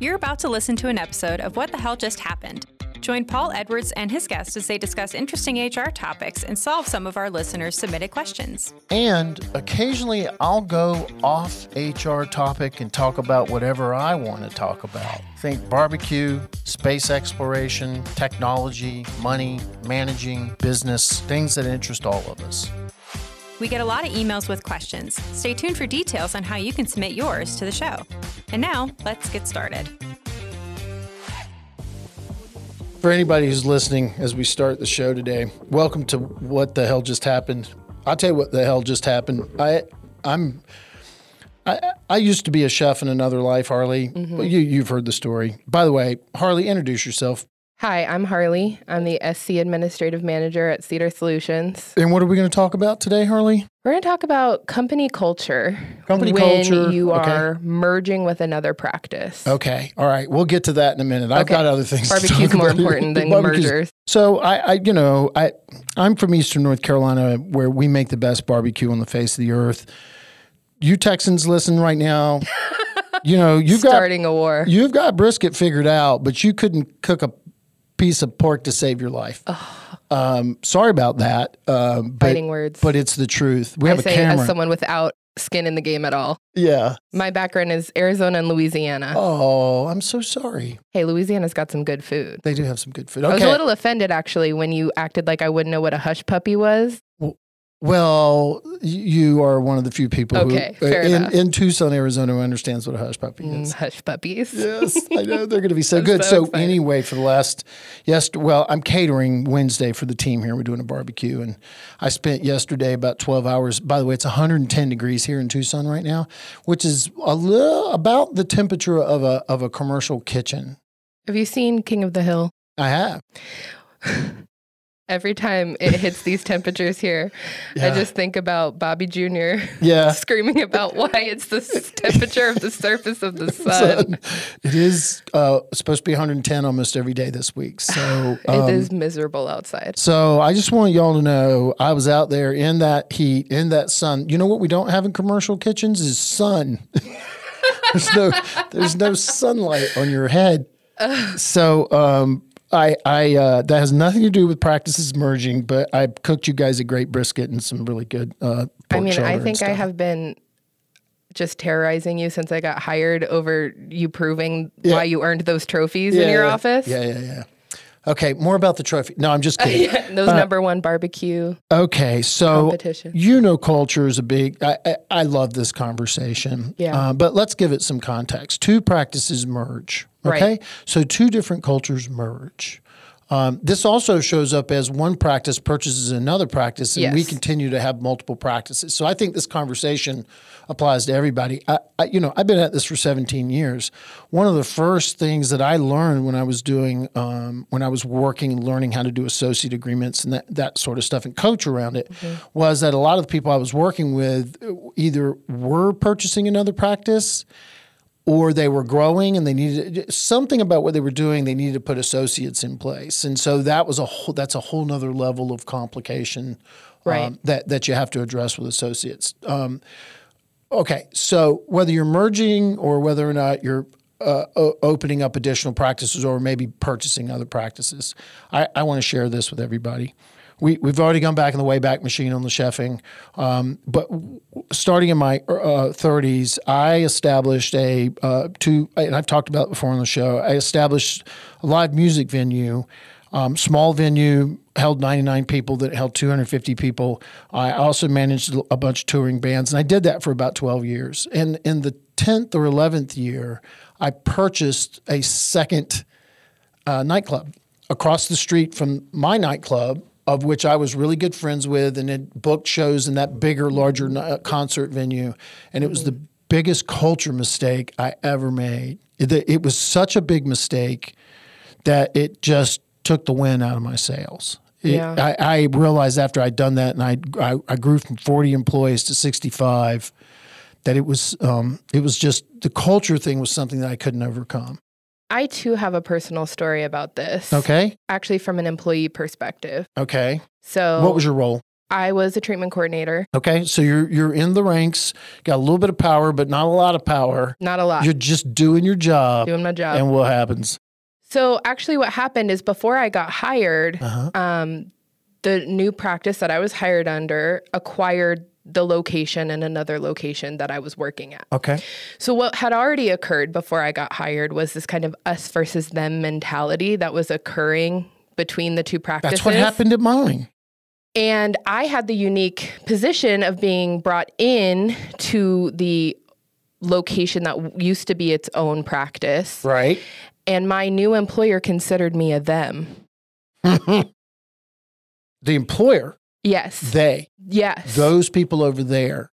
You're about to listen to an episode of What the Hell Just Happened. Join Paul Edwards and his guests as they discuss interesting HR topics and solve some of our listeners' submitted questions. And occasionally I'll go off HR topic and talk about whatever I want to talk about. Think barbecue, space exploration, technology, money, managing, business, things that interest all of us. We get a lot of emails with questions. Stay tuned for details on how you can submit yours to the show. And now, let's get started. For anybody who's listening as we start the show today, welcome to What the Hell Just Happened. I'll tell you what the hell just happened. I I'm I, I used to be a chef in another life, Harley. Mm-hmm. You you've heard the story. By the way, Harley, introduce yourself. Hi, I'm Harley. I'm the SC Administrative Manager at CEDR Solutions. And what are we going to talk about today, Harley? We're going to talk about company culture. Company when culture, you okay. are merging with another practice. Okay. All right. We'll get to that in a minute. I've Okay. got other things. to Barbecue's more about. important than Barbecue's- mergers. So I, I, you know, I, I'm from Eastern North Carolina, where we make the best barbecue on the face of the earth. You Texans, listen right now. you know, you've got Starting a war. you've got brisket figured out, but you couldn't cook a piece of pork to save your life. Um, sorry about that. Um, but, Fighting words. but it's the truth. We I have a say camera. as someone without skin in the game at all. yeah. My background is Arizona and Louisiana. Oh, I'm so sorry. Hey, Louisiana's got some good food. They do have some good food. I was Okay. a little offended actually when you acted like I wouldn't know what a hush puppy was. Well, y- you are one of the few people Okay, who, uh, in, in Tucson, Arizona, who understands what a hush puppy Mm, is. hush puppies. Yes, I know they're going to be so good. so So, anyway, for the last yes, well, I'm catering Wednesday for the team here. We're doing a barbecue, and I spent yesterday about 12 hours. By the way, it's 110 degrees here in Tucson right now, which is a little about the temperature of a of a commercial kitchen. Have you seen King of the Hill? I have. Every time it hits these temperatures here, I just think about Bobby Jr. Yeah. screaming about why it's the temperature of the surface of the sun. It is uh, supposed to be 110 almost every day this week. So um, it is miserable outside. So I just want y'all to know I was out there in that heat, in that sun. You know what we don't have in commercial kitchens is sun. there's no there's no sunlight on your head. So um I I uh, that has nothing to do with practices merging, but I cooked you guys a great brisket and some really good uh pork I mean, I think I have been just terrorizing you since I got hired over you proving Yeah. why you earned those trophies in your yeah. office. Yeah, yeah, yeah. Okay, more about the trophy. No, I'm just kidding. Yeah, those number one barbecue. Okay, so Competition. you know, culture is a big. I, I, I love this conversation. Yeah. Uh, but let's give it some context. Two practices merge. Right. Okay, so two different cultures merge. Um, this also shows up as one practice purchases another practice, and we continue to have multiple practices. So I think this conversation applies to everybody. I, I, you know, I've been at this for 17 years. One of the first things that I learned when I was doing, um, when I was working and learning how to do associate agreements and that, that sort of stuff and coach around it, was that a lot of the people I was working with either were purchasing another practice or they were growing and they needed something about what they were doing they needed to put associates in place. And so that was a whole that's a whole nother level of complication Right. um, that that you have to address with associates. Um, okay so whether you're merging or whether or not you're uh, o- opening up additional practices or maybe purchasing other practices i, I want to share this with everybody we, we've already gone back in the Wayback Machine on the chefing, um, but w- starting in my uh, 30s, I established a uh, two, and I've talked about it before on the show. I established a live music venue, um, small venue, held 99 people that held 250 people. I also managed a bunch of touring bands, and I did that for about 12 years. And in the 10th or 11th year, I purchased a second uh, nightclub across the street from my nightclub, of which I was really good friends with, and had booked shows in that bigger, larger uh, concert venue. And it was the biggest culture mistake I ever made. It, it was such a big mistake that it just took the wind out of my sails. It- Yeah. I, I realized after I'd done that, and I, I I grew from forty employees to sixty five, that it was um, it was just the culture thing was something that I couldn't overcome. I too have a personal story about this. Okay, Actually, from an employee perspective. okay. So What was your role? I was a treatment coordinator. Okay, so you're you're in the ranks, got a little bit of power, but not a lot of power. Not a lot. You're just doing your job. doing my job. And what happens? So actually, what happened is before I got hired, Uh-huh. um, the new practice that I was hired under acquired the location and another location that I was working at. Okay. So what had already occurred before I got hired was this kind of us versus them mentality that was occurring between the two practices. That's what happened at mine. And I had the unique position of being brought in to the location that used to be its own practice. Right. And my new employer considered me a them. The employer, Yes. they, yes. those people over there.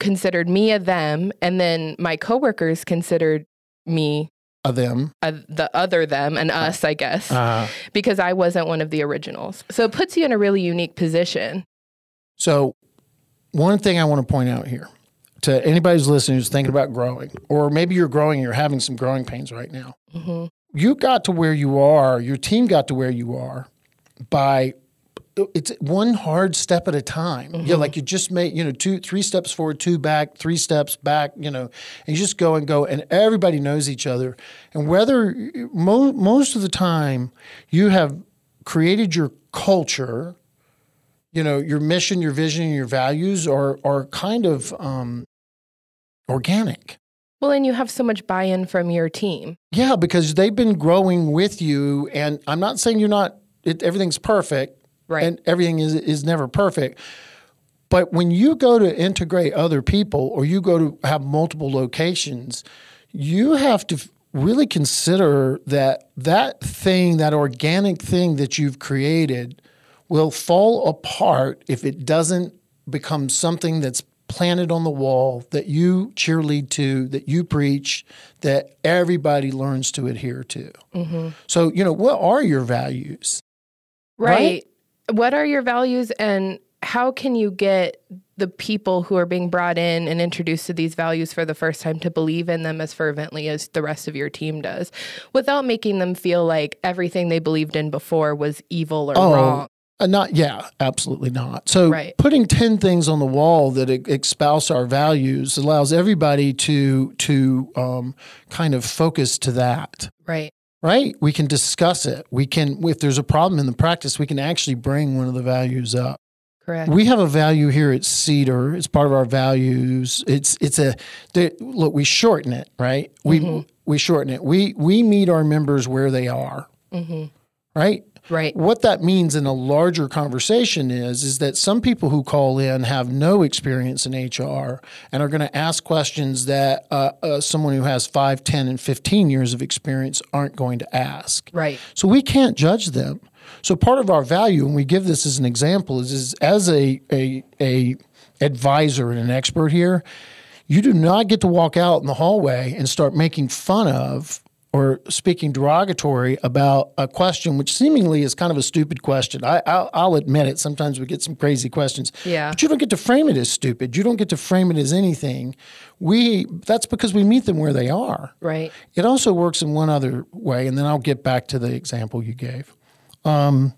considered me a them. And then my coworkers considered me a them. a, the other them and us, I guess, Uh, because I wasn't one of the originals. So it puts you in a really unique position. so, one thing I want to point out here to anybody who's listening who's thinking about growing, or maybe you're growing, and you're having some growing pains right now. hmm You got to where you are, your team got to where you are by it's one hard step at a time. Yeah, like you just made, you know, two, three steps forward, two back, three steps back, you know, and you just go and go, and everybody knows each other. And whether mo- most of the time you have created your culture, you know, your mission, your vision, your values are are kind of um, organic. Well, and you have so much buy in from your team. Yeah, because they've been growing with you, and I'm not saying you're not. It, everything's perfect, Right. And everything is is never perfect. But when you go to integrate other people, or you go to have multiple locations, you have to really consider that that thing, that organic thing that you've created, will fall apart if it doesn't become something that's planted on the wall that you cheerlead to, that you preach, that everybody learns to adhere to. Mm-hmm. So, you know, what are your values? Right. Right? What are your values and how can you get the people who are being brought in and introduced to these values for the first time to believe in them as fervently as the rest of your team does without making them feel like everything they believed in before was evil or wrong? Uh, not, yeah, absolutely not. So Right. putting 10 things on the wall that e- espouse our values allows everybody to, to um, kind of focus to that. Right. Right? We can discuss it. We can, if there's a problem in the practice, we can actually bring one of the values up. Correct. We have a value here at CEDR. It's part of our values. It's it's a the, look. We shorten it, right? We mm-hmm. we shorten it. We we meet our members where they are, mm-hmm. right? Right. What that means in a larger conversation is is that some people who call in have no experience in HR and are going to ask questions that uh, uh, someone who has 5, 10, and 15 years of experience aren't going to ask. Right. So we can't judge them. So part of our value, and we give this as an example, is, is as a, a, a advisor and an expert here, you do not get to walk out in the hallway and start making fun of or speaking derogatory about a question which seemingly is kind of a stupid question. I, I'll, I'll admit it. Sometimes we get some crazy questions. Yeah. But you don't get to frame it as stupid. You don't get to frame it as anything. We that's because we meet them where they are. Right. It also works in one other way, and then I'll get back to the example you gave. Um,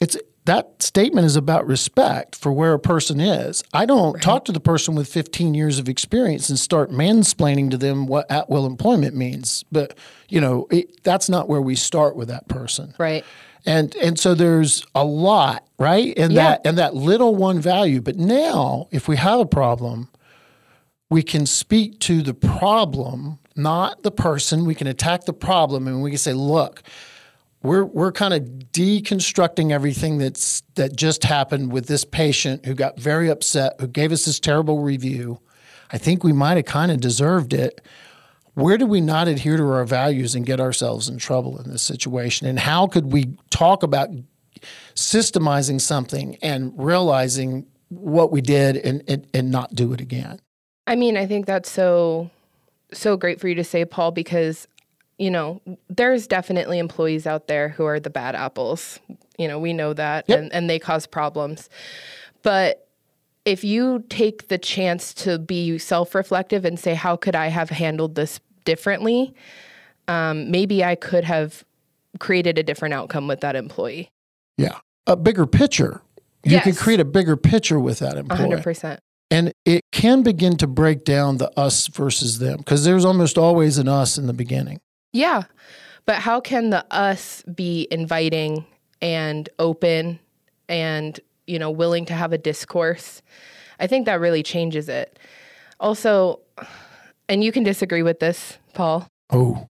it's that statement is about respect for where a person is. I don't talk to the person with 15 years of experience and start mansplaining to them what at will employment means. But you know, it, that's not where we start with that person. Right. And and so there's a lot, right? And Yeah. that and that little one value. But now if we have a problem, we can speak to the problem, not the person. We can attack the problem and we can say, look, we're we're kind of deconstructing everything that's that just happened with this patient who got very upset, who gave us this terrible review. I think we might have kind of deserved it. Where do we not adhere to our values and get ourselves in trouble in this situation? And how could we talk about systemizing something and realizing what we did and, and, and not do it again? I mean, I think that's so so great for you to say, Paul, because you know there's definitely employees out there who are the bad apples. You know, we know that, Yep. and and they cause problems. But if you take the chance to be self-reflective and say, "How could I have handled this differently?" Um, maybe I could have created a different outcome with that employee. Yeah. A bigger picture. You can create a bigger picture with that employee. 100%. And it can begin to break down the us versus them because there's almost always an us in the beginning. Yeah. But how can the us be inviting and open and, you know, willing to have a discourse? I think that really changes it. Also, and you can disagree with this, Paul, Oh,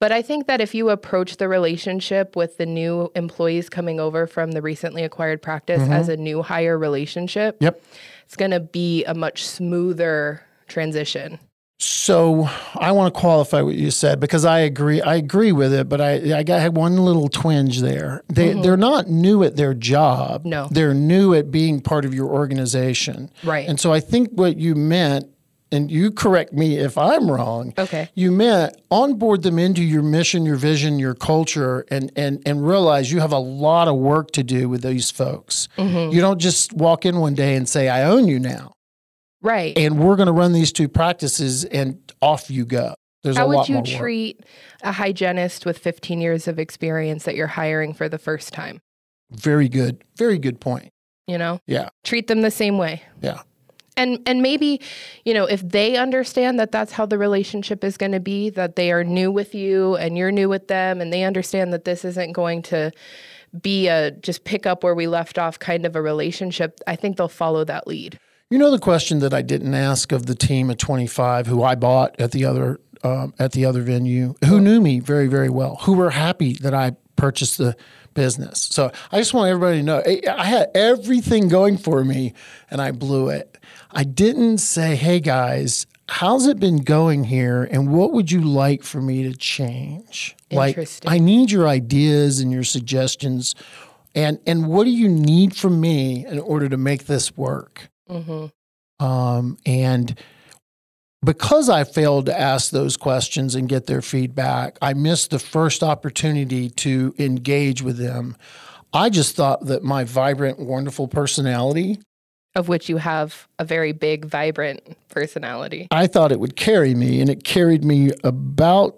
but I think that if you approach the relationship with the new employees coming over from the recently acquired practice mm-hmm. as a new hire relationship, yep. it's going to be a much smoother transition. So I want to qualify what you said because I agree. I agree with it, but I I got had one little twinge there. They they're not new at their job. No. they're new at being part of your organization. Right. And so I think what you meant, and you correct me if I'm wrong. Okay. You meant onboard them into your mission, your vision, your culture, and and and realize you have a lot of work to do with these folks. Mm-hmm. You don't just walk in one day and say, "I own you now." Right. and we're going to run these two practices and off you go. There's How a lot would you treat a hygienist with 15 years of experience that you're hiring for the first time? Very good. Very good point. You know, Yeah. treat them the same way. Yeah. And and maybe, you know, if they understand that that's how the relationship is going to be, that they are new with you and you're new with them and they understand that this isn't going to be a just pick up where we left off kind of a relationship, I think they'll follow that lead. You know the question that I didn't ask of the team at 25 who I bought at the other um, at the other venue, who knew me very very well, who were happy that I purchased the business. So I just want everybody to know I I had everything going for me and I blew it. I didn't say, "Hey guys, how's it been going here and what would you like for me to change?" Like I need your ideas and your suggestions and and what do you need from me in order to make this work? Um, and because I failed to ask those questions and get their feedback, I missed the first opportunity to engage with them. I just thought that my vibrant, wonderful personality, Of which you have a very big, vibrant personality. I thought it would carry me, and it carried me about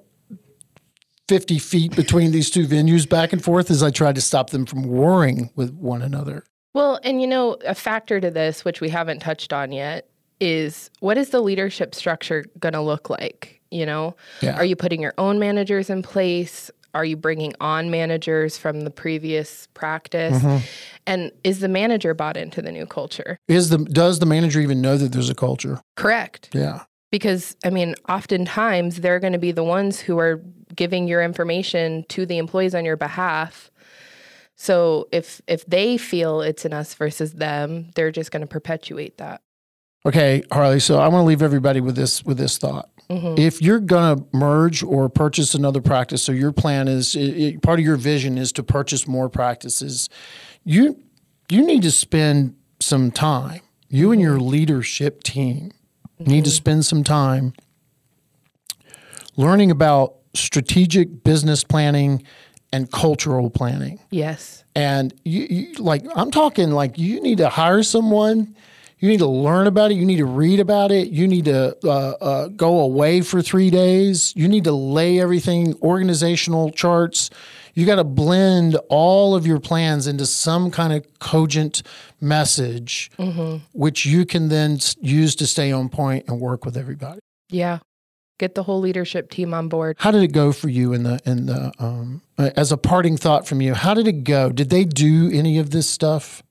50 feet between these two venues back and forth as I tried to stop them from warring with one another. Well, and you know, a factor to this, which we haven't touched on yet, is what is the leadership structure going to look like? You know, Yeah. are you putting your own managers in place? Are you bringing on managers from the previous practice? Mm-hmm. And is the manager bought into the new culture? Is the does the manager even know that there's a culture? Correct. Yeah. Because, I mean, oftentimes they're going to be the ones who are giving your information to the employees on your behalf. So if if they feel it's an us versus them, they're just going to perpetuate that. Okay, Harley. So I want to leave everybody with this with this thought. Mm-hmm. If you're going to merge or purchase another practice, so your plan is i i part of your vision is to purchase more practices. You you need to spend some time. You and your mm-hmm. leadership team mm-hmm. need to spend some time learning about strategic business planning and cultural planning. Yes. and you, you like i'm talking like you need to hire someone. You need to learn about it. You need to read about it. You need to uh, uh, go away for three days. You need to lay everything organizational charts. You got to blend all of your plans into some kind of cogent message which you can then use to stay on point and work with everybody. Yeah. Get the whole leadership team on board. how did it go for you in the in the um, as a parting thought from you how did it go did they do any of this stuff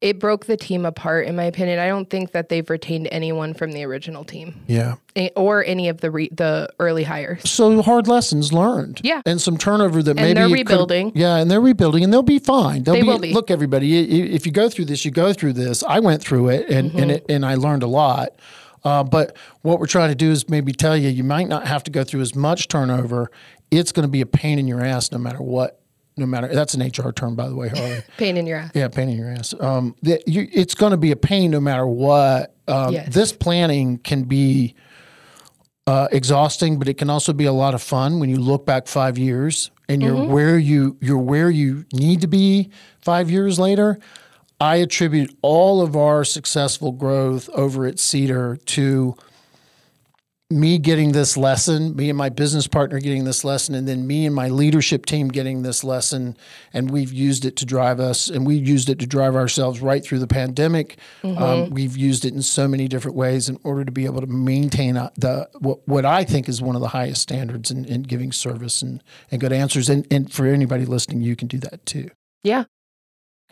It broke the team apart, in my opinion. I don't think that they've retained anyone from the original team yeah or any of the re- the early hires. so hard lessons learned. Yeah. and some turnover that maybe they're rebuilding. Yeah, and they're rebuilding, and they'll be fine. They'll They be, will be. Look, everybody, if you go through this, you go through this. I went through it, and Mm-hmm. and it, and I learned a lot. Uh, but what we're trying to do is maybe tell you you might not have to go through as much turnover. It's going to be a pain in your ass no matter what. No matter that's an HR term, by the way, Harley. Pain in your ass. Yeah, pain in your ass. Um, the, you, it's going to be a pain no matter what. Um, Yes. This planning can be uh, exhausting, but it can also be a lot of fun when you look back five years and you're where you you're where you need to be five years later. I attribute all of our successful growth over at CEDR to me getting this lesson, me and my business partner getting this lesson, and then me and my leadership team getting this lesson, and we've used it to drive us, and we've used it to drive ourselves right through the pandemic. Mm-hmm. Um, we've used it in so many different ways in order to be able to maintain uh, the what, what I think is one of the highest standards in, in giving service and, and good answers. And, and for anybody listening, you can do that too. Yeah.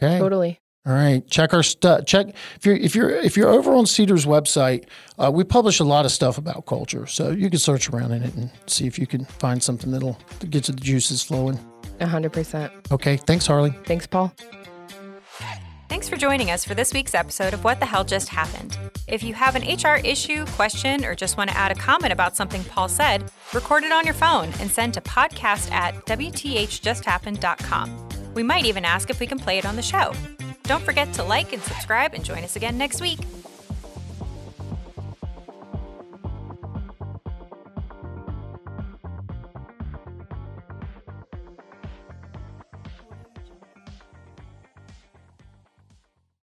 Okay. Totally. All right, check our stuff. Check if you're if you're if you're over on CEDR's website, uh, we publish a lot of stuff about culture, so you can search around in it and see if you can find something that'll get the juices flowing. hundred percent. Okay, thanks, Harley. Thanks, Paul. Thanks for joining us for this week's episode of What the Hell Just Happened. If you have an HR issue, question, or just want to add a comment about something Paul said, record it on your phone and send to podcast at WTHJustHappened.com. We might even ask if we can play it on the show. Don't forget to like and subscribe and join us again next week.